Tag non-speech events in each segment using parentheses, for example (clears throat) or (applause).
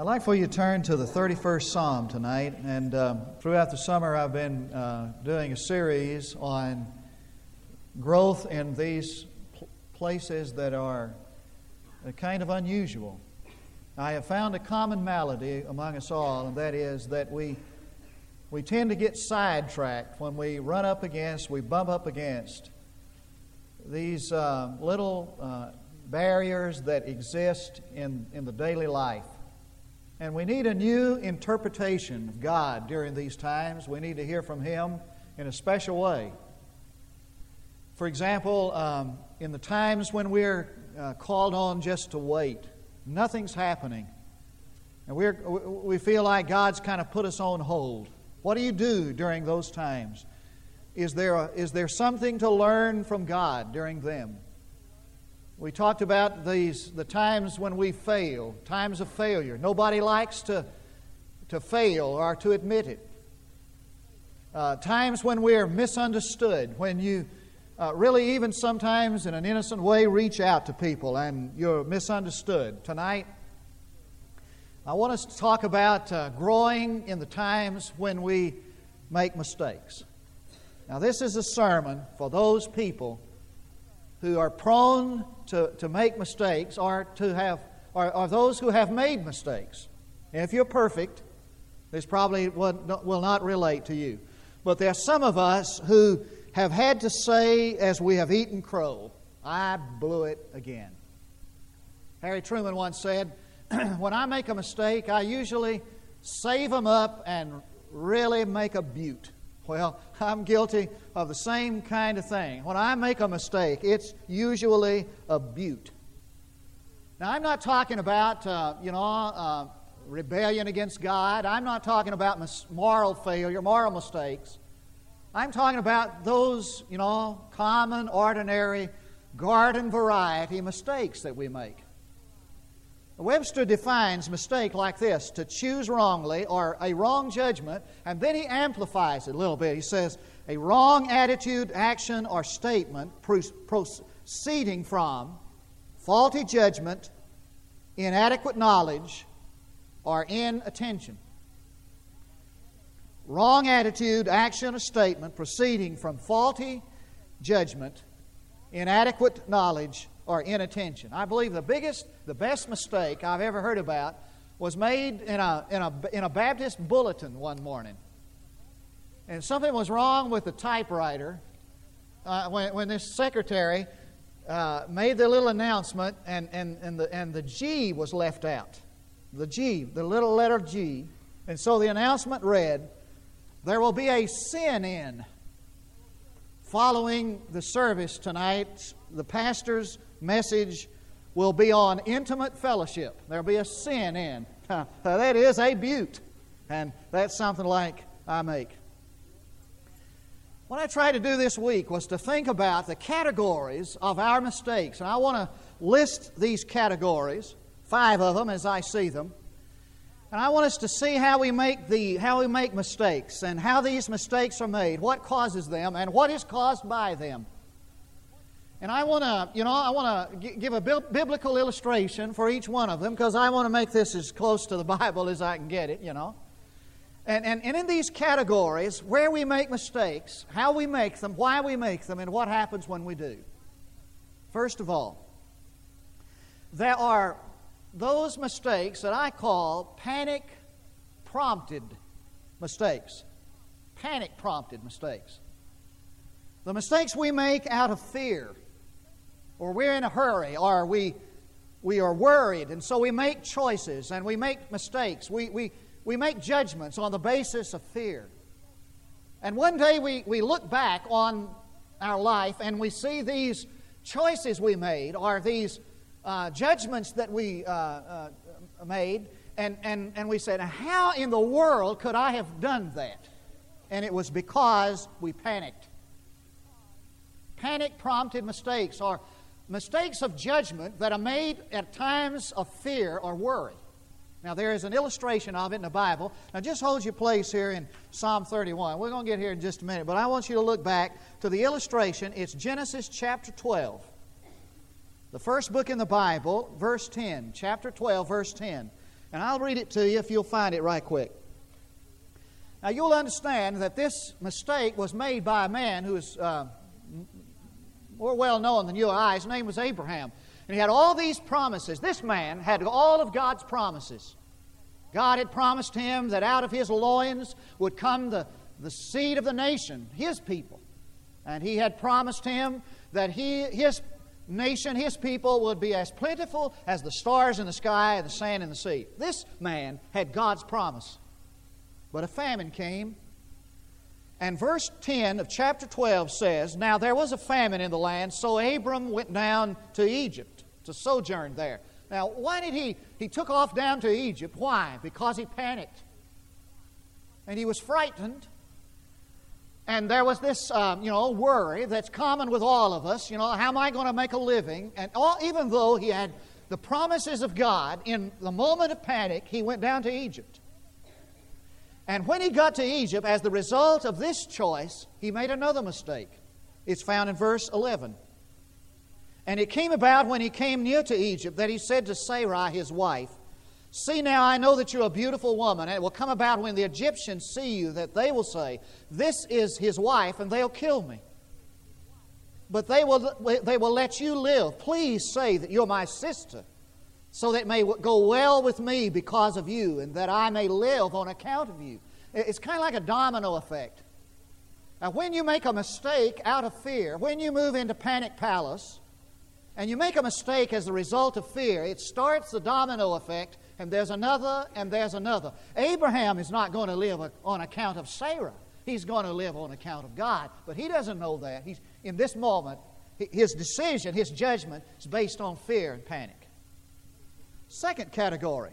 I'd like for you to turn to the 31st Psalm tonight. And um, throughout the summer, I've been uh, doing a series on growth in these pl- places that are kind of unusual. I have found a common malady among us all, and that is that we, we tend to get sidetracked when we run up against, we bump up against these uh, little uh, barriers that exist in, in the daily life. And we need a new interpretation of God during these times. We need to hear from Him in a special way. For example, um, in the times when we're uh, called on just to wait, nothing's happening, and we're, we feel like God's kind of put us on hold. What do you do during those times? Is there, a, is there something to learn from God during them? We talked about these the times when we fail, times of failure. Nobody likes to, to fail or to admit it. Uh, times when we're misunderstood, when you uh, really, even sometimes in an innocent way, reach out to people and you're misunderstood. Tonight, I want us to talk about uh, growing in the times when we make mistakes. Now, this is a sermon for those people who are prone to, to make mistakes or to have are, are those who have made mistakes. And if you're perfect, this probably will, will not relate to you. But there are some of us who have had to say, as we have eaten crow, I blew it again. Harry Truman once said, (clears throat) When I make a mistake, I usually save them up and really make a beaut. Well, I'm guilty of the same kind of thing. When I make a mistake, it's usually a beaut. Now, I'm not talking about, uh, you know, uh, rebellion against God. I'm not talking about mis- moral failure, moral mistakes. I'm talking about those, you know, common, ordinary, garden variety mistakes that we make. Webster defines mistake like this to choose wrongly or a wrong judgment, and then he amplifies it a little bit. He says, a wrong attitude, action, or statement proceeding from faulty judgment, inadequate knowledge, or inattention. Wrong attitude, action, or statement proceeding from faulty judgment, inadequate knowledge, or inattention. I believe the biggest, the best mistake I've ever heard about was made in a, in a, in a Baptist bulletin one morning. And something was wrong with the typewriter uh, when, when this secretary uh, made the little announcement and, and, and, the, and the G was left out. The G, the little letter G. And so the announcement read, There will be a sin in. Following the service tonight, the pastor's message will be on intimate fellowship. There'll be a sin in. (laughs) that is a beaut. And that's something like I make. What I tried to do this week was to think about the categories of our mistakes. And I want to list these categories, five of them as I see them. And I want us to see how we make the how we make mistakes and how these mistakes are made, what causes them, and what is caused by them. And I want to, you know, I want to give a biblical illustration for each one of them because I want to make this as close to the (laughs) Bible as I can get it, you know. And, and, and in these categories, where we make mistakes, how we make them, why we make them, and what happens when we do. First of all, there are those mistakes that I call panic prompted mistakes. Panic prompted mistakes. The mistakes we make out of fear or we're in a hurry, or we, we are worried, and so we make choices and we make mistakes. We, we, we make judgments on the basis of fear. And one day we, we look back on our life and we see these choices we made, or these uh, judgments that we uh, uh, made, and, and, and we said, How in the world could I have done that? And it was because we panicked. Panic prompted mistakes, or mistakes of judgment that are made at times of fear or worry. Now, there is an illustration of it in the Bible. Now, just hold your place here in Psalm 31. We're going to get here in just a minute, but I want you to look back to the illustration. It's Genesis chapter 12. The first book in the Bible, verse 10, chapter 12, verse 10. And I'll read it to you if you'll find it right quick. Now, you'll understand that this mistake was made by a man who is uh, more well known than you or I. His name was Abraham. And he had all these promises. This man had all of God's promises. God had promised him that out of his loins would come the, the seed of the nation, his people. And he had promised him that he, his nation, his people, would be as plentiful as the stars in the sky and the sand in the sea. This man had God's promise. But a famine came. And verse 10 of chapter 12 says, Now there was a famine in the land, so Abram went down to Egypt to sojourn there. Now, why did he? He took off down to Egypt. Why? Because he panicked. And he was frightened. And there was this, um, you know, worry that's common with all of us. You know, how am I going to make a living? And all, even though he had the promises of God, in the moment of panic, he went down to Egypt. And when he got to Egypt, as the result of this choice, he made another mistake. It's found in verse 11. And it came about when he came near to Egypt that he said to Sarai, his wife, See now, I know that you're a beautiful woman, and it will come about when the Egyptians see you that they will say, This is his wife, and they'll kill me. But they will, they will let you live. Please say that you're my sister, so that it may go well with me because of you, and that I may live on account of you. It's kind of like a domino effect. Now, when you make a mistake out of fear, when you move into panic palace, and you make a mistake as a result of fear, it starts the domino effect, and there's another, and there's another. Abraham is not going to live on account of Sarah. He's going to live on account of God. But he doesn't know that. He's, in this moment, his decision, his judgment is based on fear and panic. Second category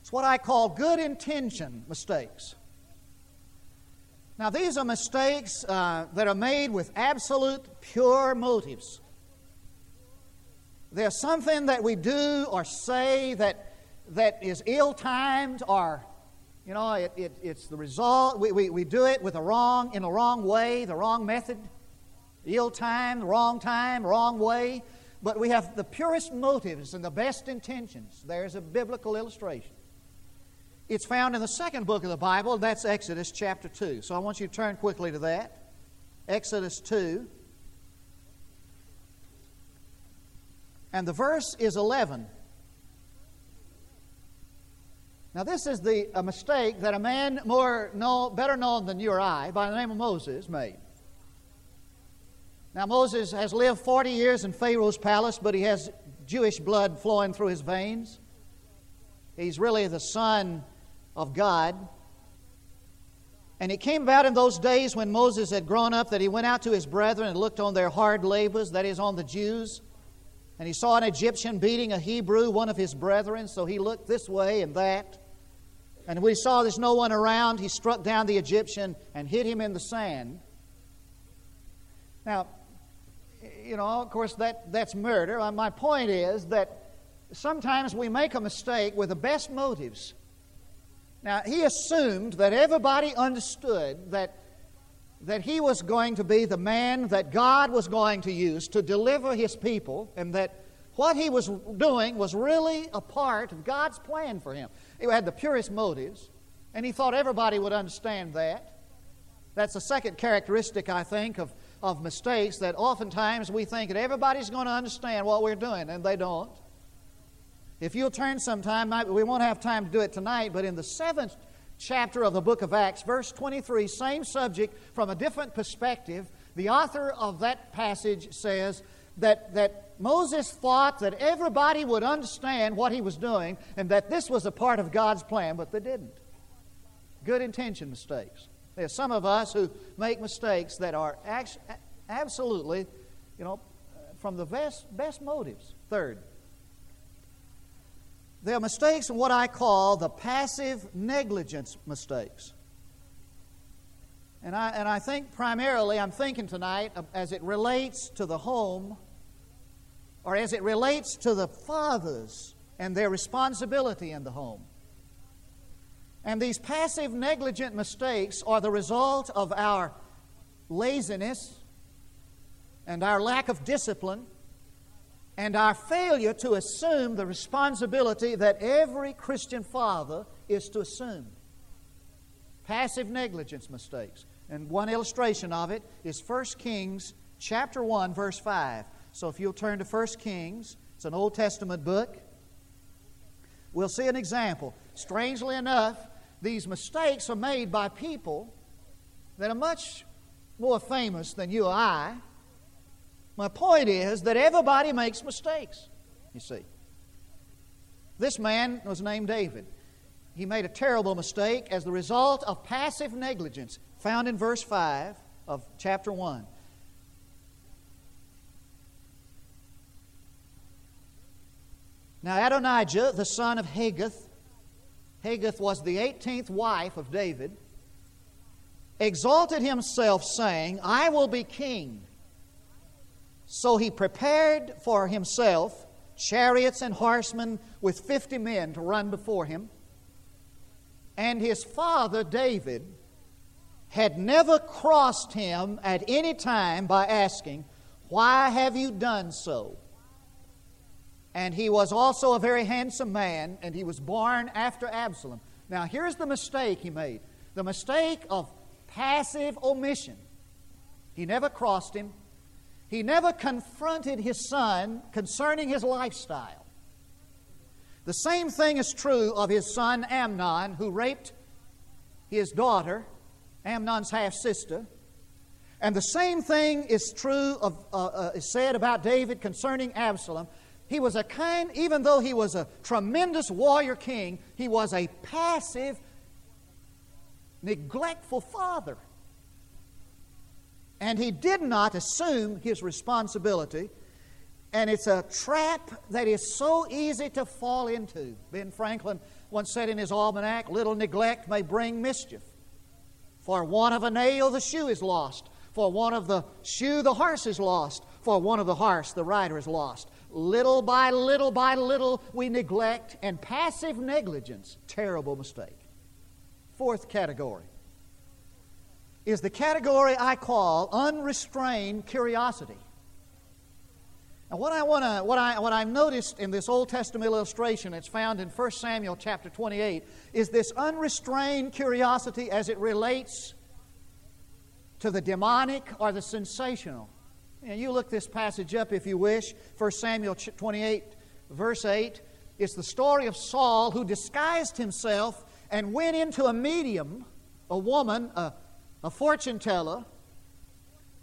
it's what I call good intention mistakes. Now, these are mistakes uh, that are made with absolute pure motives. There's something that we do or say that, that is ill timed or, you know, it, it, it's the result. We, we, we do it with a wrong, in the wrong way, the wrong method, ill timed, wrong time, wrong way. But we have the purest motives and the best intentions. There's a biblical illustration. It's found in the second book of the Bible, that's Exodus chapter 2. So I want you to turn quickly to that. Exodus 2. And the verse is 11. Now, this is the, a mistake that a man more know, better known than you or I, by the name of Moses, made. Now, Moses has lived 40 years in Pharaoh's palace, but he has Jewish blood flowing through his veins. He's really the son of God. And it came about in those days when Moses had grown up that he went out to his brethren and looked on their hard labors, that is, on the Jews. And he saw an Egyptian beating a Hebrew, one of his brethren, so he looked this way and that. And when he saw there's no one around, he struck down the Egyptian and hit him in the sand. Now, you know, of course, that, that's murder. Uh, my point is that sometimes we make a mistake with the best motives. Now, he assumed that everybody understood that that he was going to be the man that God was going to use to deliver his people, and that what he was doing was really a part of God's plan for him. He had the purest motives, and he thought everybody would understand that. That's the second characteristic, I think, of, of mistakes that oftentimes we think that everybody's going to understand what we're doing, and they don't. If you'll turn sometime, we won't have time to do it tonight, but in the seventh chapter of the book of Acts, verse 23, same subject from a different perspective. The author of that passage says that, that Moses thought that everybody would understand what he was doing and that this was a part of God's plan, but they didn't. Good intention mistakes. There's some of us who make mistakes that are absolutely, you know, from the best, best motives. Third, there are mistakes in what I call the passive negligence mistakes. And I, and I think primarily, I'm thinking tonight as it relates to the home or as it relates to the fathers and their responsibility in the home. And these passive negligent mistakes are the result of our laziness and our lack of discipline and our failure to assume the responsibility that every Christian father is to assume. Passive negligence mistakes. And one illustration of it is 1 Kings chapter 1 verse 5. So if you'll turn to 1 Kings, it's an Old Testament book. We'll see an example. Strangely enough, these mistakes are made by people that are much more famous than you or I. My point is that everybody makes mistakes, you see. This man was named David. He made a terrible mistake as the result of passive negligence, found in verse 5 of chapter 1. Now, Adonijah, the son of Haggith, Haggith was the 18th wife of David, exalted himself, saying, I will be king. So he prepared for himself chariots and horsemen with 50 men to run before him. And his father, David, had never crossed him at any time by asking, Why have you done so? And he was also a very handsome man, and he was born after Absalom. Now, here's the mistake he made the mistake of passive omission. He never crossed him, he never confronted his son concerning his lifestyle. The same thing is true of his son Amnon, who raped his daughter, Amnon's half sister. And the same thing is true of, uh, uh, is said about David concerning Absalom. He was a kind, even though he was a tremendous warrior king, he was a passive, neglectful father. And he did not assume his responsibility. And it's a trap that is so easy to fall into. Ben Franklin once said in his almanac little neglect may bring mischief. For want of a nail, the shoe is lost. For want of the shoe, the horse is lost. For want of the horse, the rider is lost. Little by little by little, we neglect, and passive negligence, terrible mistake. Fourth category is the category I call unrestrained curiosity. And what I want to, what I, what I noticed in this Old Testament illustration, it's found in 1 Samuel chapter 28, is this unrestrained curiosity as it relates to the demonic or the sensational. And you look this passage up if you wish. 1 Samuel 28, verse 8. It's the story of Saul who disguised himself and went into a medium, a woman, a, a fortune teller,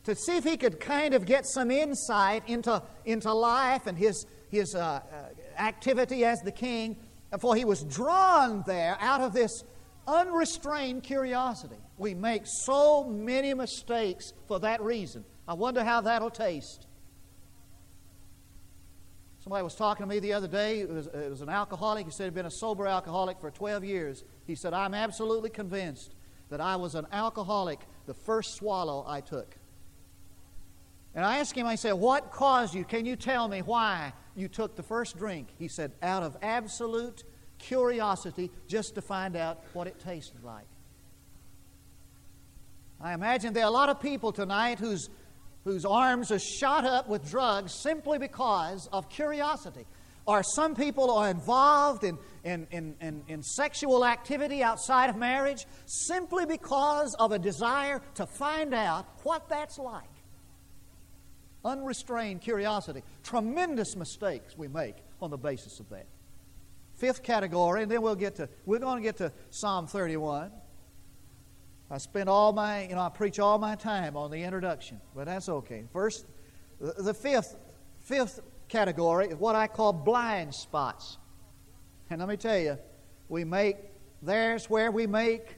to see if he could kind of get some insight into, into life and his, his uh, uh, activity as the king. For he was drawn there out of this unrestrained curiosity. We make so many mistakes for that reason. I wonder how that'll taste. Somebody was talking to me the other day. It was, it was an alcoholic. He said he'd been a sober alcoholic for 12 years. He said, I'm absolutely convinced that I was an alcoholic the first swallow I took. And I asked him, I said, What caused you? Can you tell me why you took the first drink? He said, Out of absolute curiosity, just to find out what it tasted like. I imagine there are a lot of people tonight whose whose arms are shot up with drugs simply because of curiosity. Or some people are involved in, in, in, in, in sexual activity outside of marriage simply because of a desire to find out what that's like. Unrestrained curiosity. Tremendous mistakes we make on the basis of that. Fifth category, and then we'll get to, we're going to get to Psalm 31. I spend all my, you know, I preach all my time on the introduction, but that's okay. First, the fifth, fifth category is what I call blind spots. And let me tell you, we make, there's where we make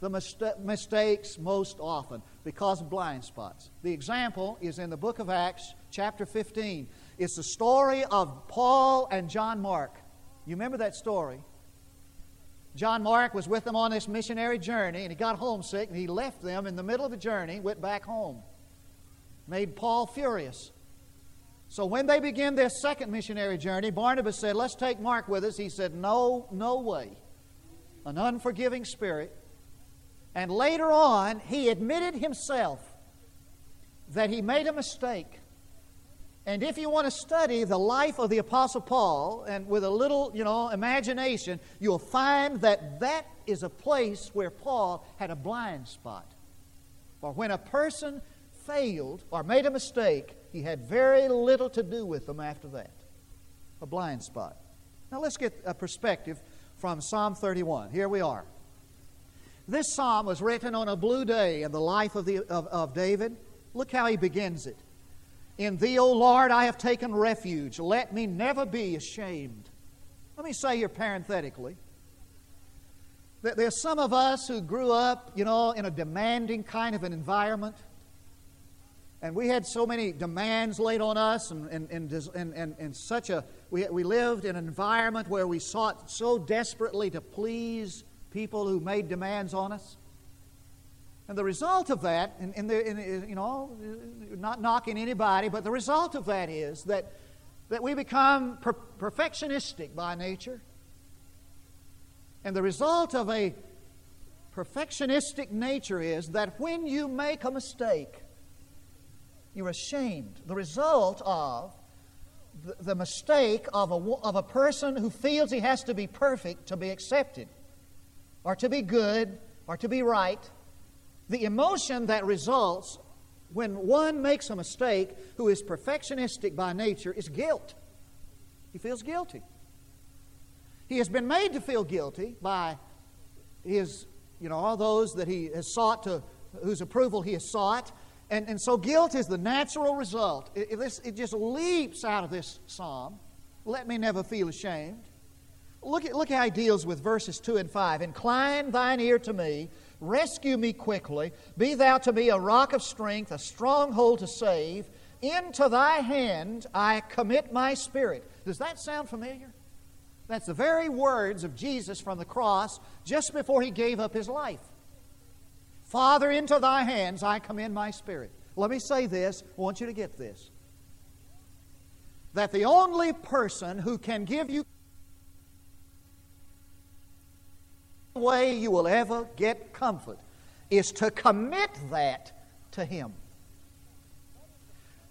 the mistakes most often because of blind spots. The example is in the book of Acts, chapter 15. It's the story of Paul and John Mark. You remember that story? John Mark was with them on this missionary journey, and he got homesick, and he left them in the middle of the journey, went back home. Made Paul furious. So when they began their second missionary journey, Barnabas said, Let's take Mark with us. He said, No, no way. An unforgiving spirit. And later on, he admitted himself that he made a mistake And if you want to study the life of the Apostle Paul, and with a little, you know, imagination, you'll find that that is a place where Paul had a blind spot. For when a person failed or made a mistake, he had very little to do with them after that. A blind spot. Now let's get a perspective from Psalm 31. Here we are. This psalm was written on a blue day in the life of, the, of, of David. Look how he begins it. In thee, O Lord, I have taken refuge. Let me never be ashamed. Let me say here parenthetically that there's some of us who grew up, you know, in a demanding kind of an environment. And we had so many demands laid on us, and, and, and, and, and, such a, we, we lived in an environment where we sought so desperately to please people who made demands on us. And the result of that, and, and, the, and, uh, you know, not knocking anybody, but the result of that is that, that we become per- perfectionistic by nature. And the result of a perfectionistic nature is that when you make a mistake, you're ashamed. The result of the, the mistake of a, of a person who feels he has to be perfect to be accepted, or to be good, or to be right the emotion that results when one makes a mistake who is perfectionistic by nature is guilt. He feels guilty. He has been made to feel guilty by his, you know, all those that he has sought to, whose approval he has sought. And, and so guilt is the natural result. It, it, it just leaps out of this psalm. Let me never feel ashamed. Look, at, look how he deals with verses 2 and 5. Incline thine ear to me Rescue me quickly. Be thou to me a rock of strength, a stronghold to save. Into thy hand I commit my spirit. Does that sound familiar? That's the very words of Jesus from the cross just before he gave up his life. Father, into thy hands I commend my spirit. Let me say this, I want you to get this. That the only person who can give you way you will ever get comfort is to commit that to Him.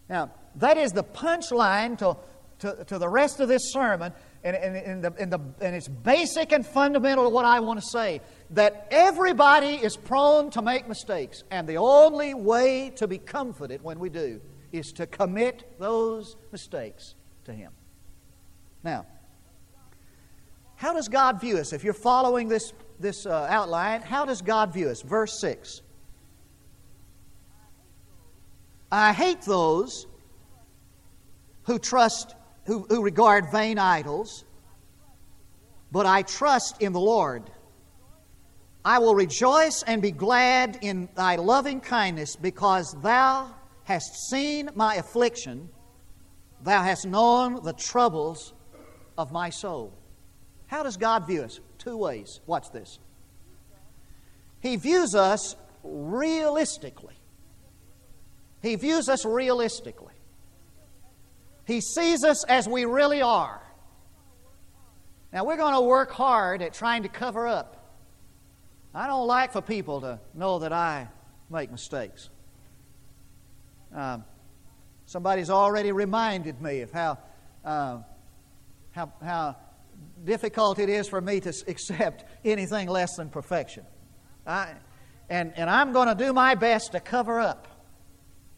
Now, that is the punchline to, to, to the rest of this sermon, and, and, and, the, and, the, and it's basic and fundamental to what I want to say that everybody is prone to make mistakes, and the only way to be comforted when we do is to commit those mistakes to Him. Now, how does God view us? If you're following this this uh, outline, how does God view us? Verse 6. I hate those who trust, who, who regard vain idols, but I trust in the Lord. I will rejoice and be glad in thy loving kindness because thou hast seen my affliction, thou hast known the troubles of my soul. How does God view us? Two ways. Watch this. He views us realistically. He views us realistically. He sees us as we really are. Now, we're going to work hard at trying to cover up. I don't like for people to know that I make mistakes. Um, somebody's already reminded me of how, uh, how, how difficult it is for me to accept anything less than perfection. I, and, and I'm going to do my best to cover up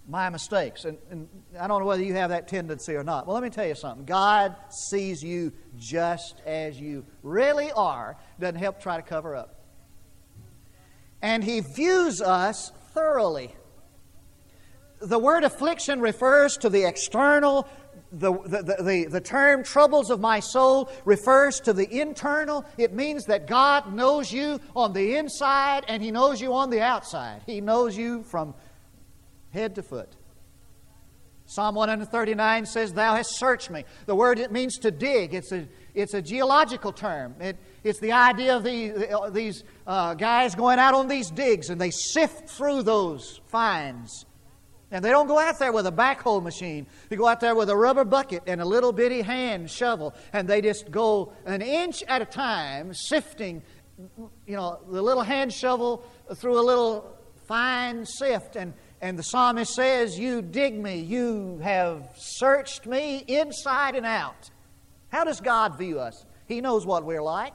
my mistakes. And, and I don't know whether you have that tendency or not. Well, let me tell you something. God sees you just as you really are, doesn't help try to cover up. And He views us thoroughly. The word affliction refers to the external the, the, the, the, term troubles of my soul refers to the internal. It means that God knows you on the inside and He knows you on the outside. He knows you from head to foot. Psalm 139 says, Thou hast searched me. The word it means to dig. It's a, it's a geological term. It, it's the idea of the, these uh, guys going out on these digs and they sift through those finds and they don't go out there with a backhoe machine. They go out there with a rubber bucket and a little bitty hand shovel, and they just go an inch at a time, sifting, you know, the little hand shovel through a little fine sift, and, And the psalmist says, You dig me, you have searched me inside and out. How does God view us? He knows what we're like.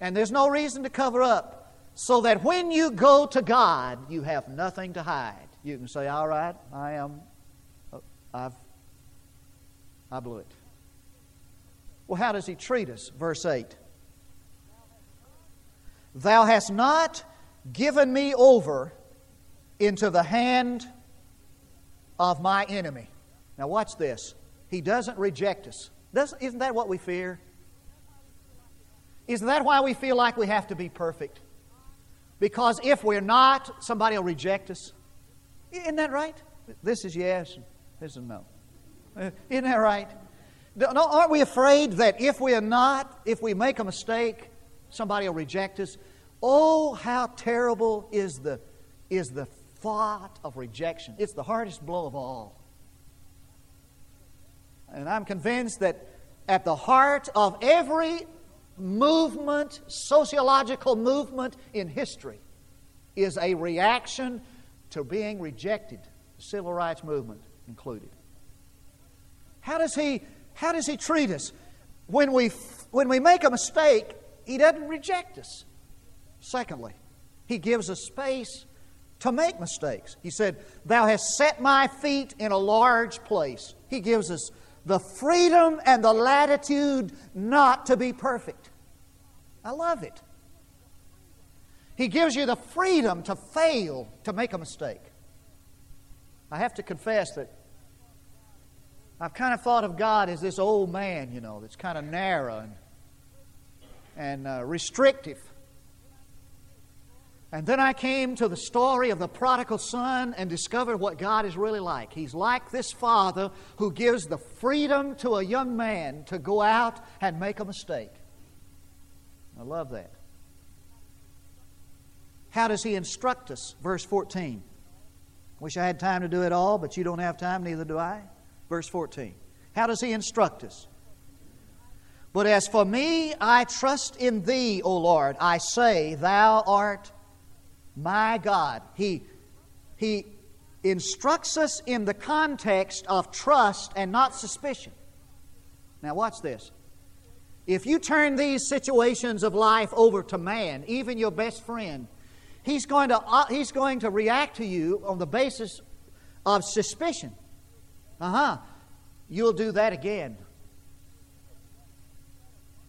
And there's no reason to cover up, so that when you go to God, you have nothing to hide. You can say, All right, I am, oh, I've, I blew it. Well, how does He treat us? Verse 8 Thou hast not given me over into the hand of my enemy. Now, watch this. He doesn't reject us. Doesn't, isn't that what we fear? Isn't that why we feel like we have to be perfect? Because if we're not, somebody will reject us. Isn't that right? This is yes, this is no. Uh, isn't that right? No, aren't we afraid that if we are not, if we make a mistake, somebody will reject us? Oh, how terrible is the, is the thought of rejection. It's the hardest blow of all. And I'm convinced that at the heart of every movement, sociological movement in history, is a reaction to being rejected, the civil rights movement included. How does he, how does he treat us? When we, when we make a mistake, he doesn't reject us. Secondly, he gives us space to make mistakes. He said, Thou hast set my feet in a large place. He gives us the freedom and the latitude not to be perfect. I love it. He gives you the freedom to fail, to make a mistake. I have to confess that I've kind of thought of God as this old man, you know, that's kind of narrow and, and uh, restrictive. And then I came to the story of the prodigal son and discovered what God is really like. He's like this father who gives the freedom to a young man to go out and make a mistake. I love that. How does he instruct us? Verse 14. Wish I had time to do it all, but you don't have time, neither do I. Verse 14. How does he instruct us? But as for me, I trust in thee, O Lord. I say, Thou art my God. He, he instructs us in the context of trust and not suspicion. Now, watch this. If you turn these situations of life over to man, even your best friend, he's going to, uh, he's going to react to you on the basis of suspicion. Uh huh. You'll do that again.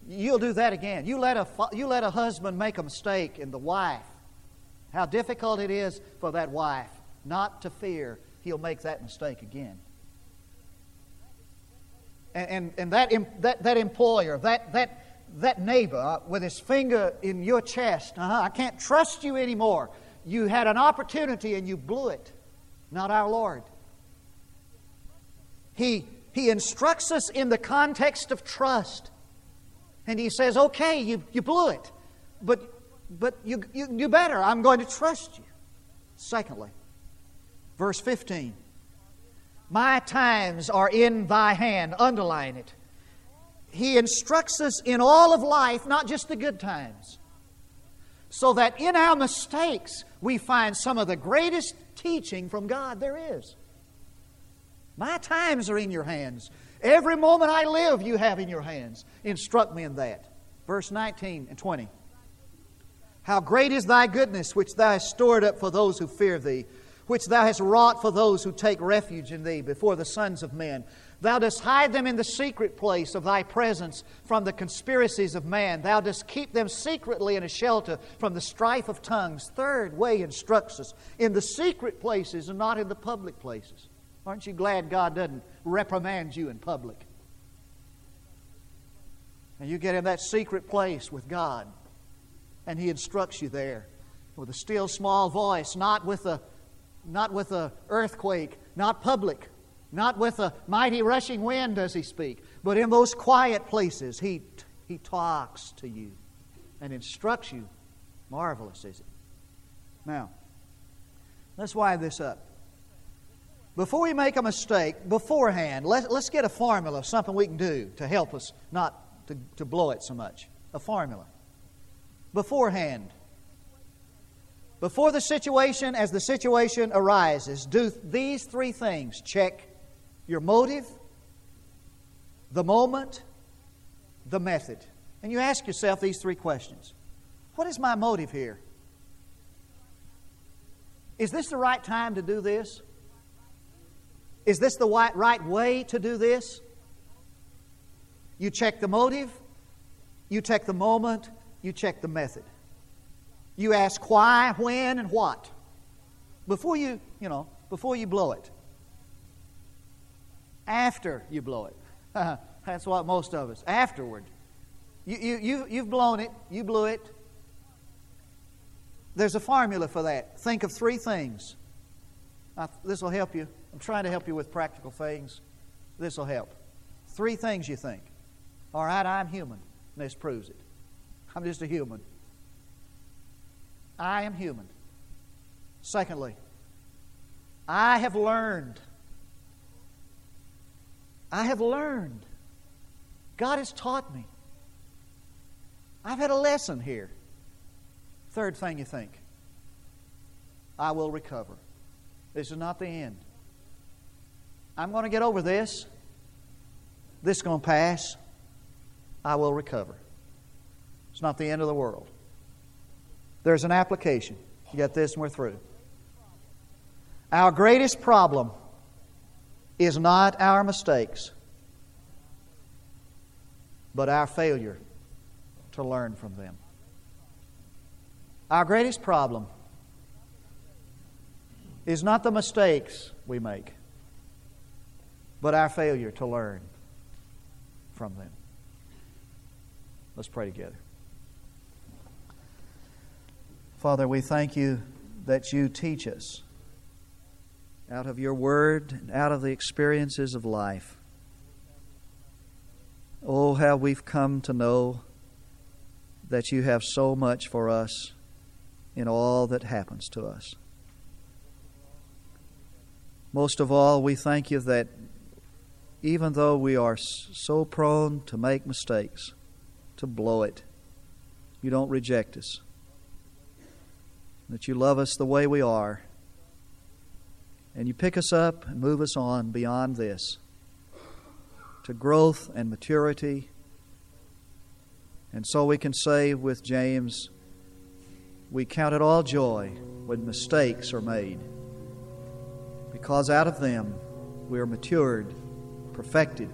You'll do that again. You let, a, you let a husband make a mistake, and the wife how difficult it is for that wife not to fear he'll make that mistake again. And, and, and that, that, that employer, that, that, that neighbor with his finger in your chest, uh-huh, I can't trust you anymore. You had an opportunity and you blew it. Not our Lord. He, he instructs us in the context of trust. And he says, okay, you, you blew it. But but you, you do better. I'm going to trust you. Secondly, verse 15 My times are in thy hand. Underline it. He instructs us in all of life, not just the good times, so that in our mistakes we find some of the greatest teaching from God there is. My times are in your hands. Every moment I live, you have in your hands. Instruct me in that. Verse 19 and 20. How great is thy goodness, which thou hast stored up for those who fear thee, which thou hast wrought for those who take refuge in thee before the sons of men. Thou dost hide them in the secret place of thy presence from the conspiracies of man. Thou dost keep them secretly in a shelter from the strife of tongues. Third way instructs us in the secret places and not in the public places. Aren't you glad God doesn't reprimand you in public? And you get in that secret place with God and He instructs you there with a still small voice, not with a not with a earthquake, not public, not with a mighty rushing wind does He speak, but in those quiet places He He talks to you and instructs you. Marvelous, is it? Now, let's wind this up. Before we make a mistake, beforehand, let, let's get a formula, something we can do to help us not to, to blow it so much. A formula beforehand. Before the situation, as the situation arises, do these three things check your motive, the moment, the method. And you ask yourself these three questions What is my motive here? Is this the right time to do this? Is this the right way to do this? You check the motive, you check the moment, you check the method. You ask why, when, and what before you, you know, before you blow it. After you blow it. (laughs) That's what most of us. Afterward. You, you, you, you've blown it, you blew it. There's a formula for that. Think of three things. This will help you. I'm trying to help you with practical things. This will help. Three things you think. All right, I'm human. This proves it. I'm just a human. I am human. Secondly, I have learned. I have learned. God has taught me. I've had a lesson here. Third thing you think I will recover. This is not the end. I'm going to get over this. This is going to pass. I will recover. It's not the end of the world. There's an application. You get this and we're through. Our greatest problem is not our mistakes, but our failure to learn from them. Our greatest problem is not the mistakes we make, but our failure to learn from them. Let's pray together. Father, we thank you that you teach us out of your word and out of the experiences of life. Oh, how we've come to know that you have so much for us in all that happens to us. Most of all, we thank you that even though we are so prone to make mistakes, to blow it, you don't reject us. That you love us the way we are. And you pick us up and move us on beyond this to growth and maturity. And so we can say with James, we count it all joy when mistakes are made, because out of them we are matured, perfected.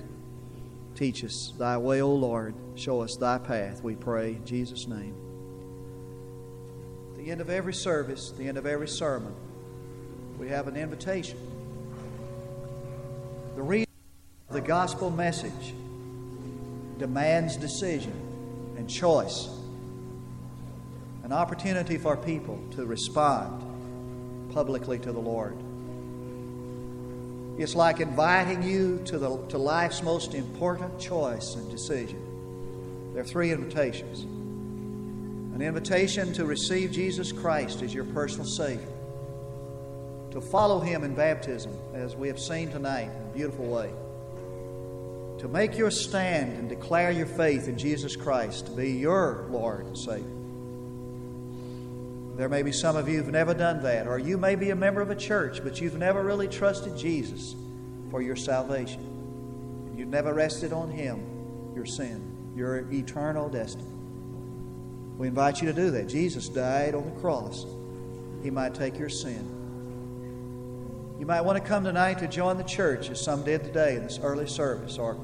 Teach us thy way, O Lord. Show us thy path, we pray, in Jesus' name. The end of every service, the end of every sermon, we have an invitation. The reason the gospel message demands decision and choice an opportunity for people to respond publicly to the Lord. It's like inviting you to, the, to life's most important choice and decision. There are three invitations an invitation to receive Jesus Christ as your personal Savior, to follow Him in baptism, as we have seen tonight in a beautiful way, to make your stand and declare your faith in Jesus Christ to be your Lord and Savior. There may be some of you who've never done that, or you may be a member of a church, but you've never really trusted Jesus for your salvation. You've never rested on Him, your sin, your eternal destiny. We invite you to do that. Jesus died on the cross. He might take your sin. You might want to come tonight to join the church, as some did today in this early service, or,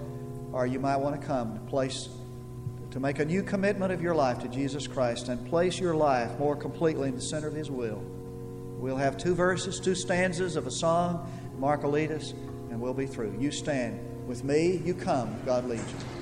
or you might want to come to place to make a new commitment of your life to Jesus Christ and place your life more completely in the center of His will. We'll have two verses, two stanzas of a song. Mark will lead us, and we'll be through. You stand with me, you come, God leads you.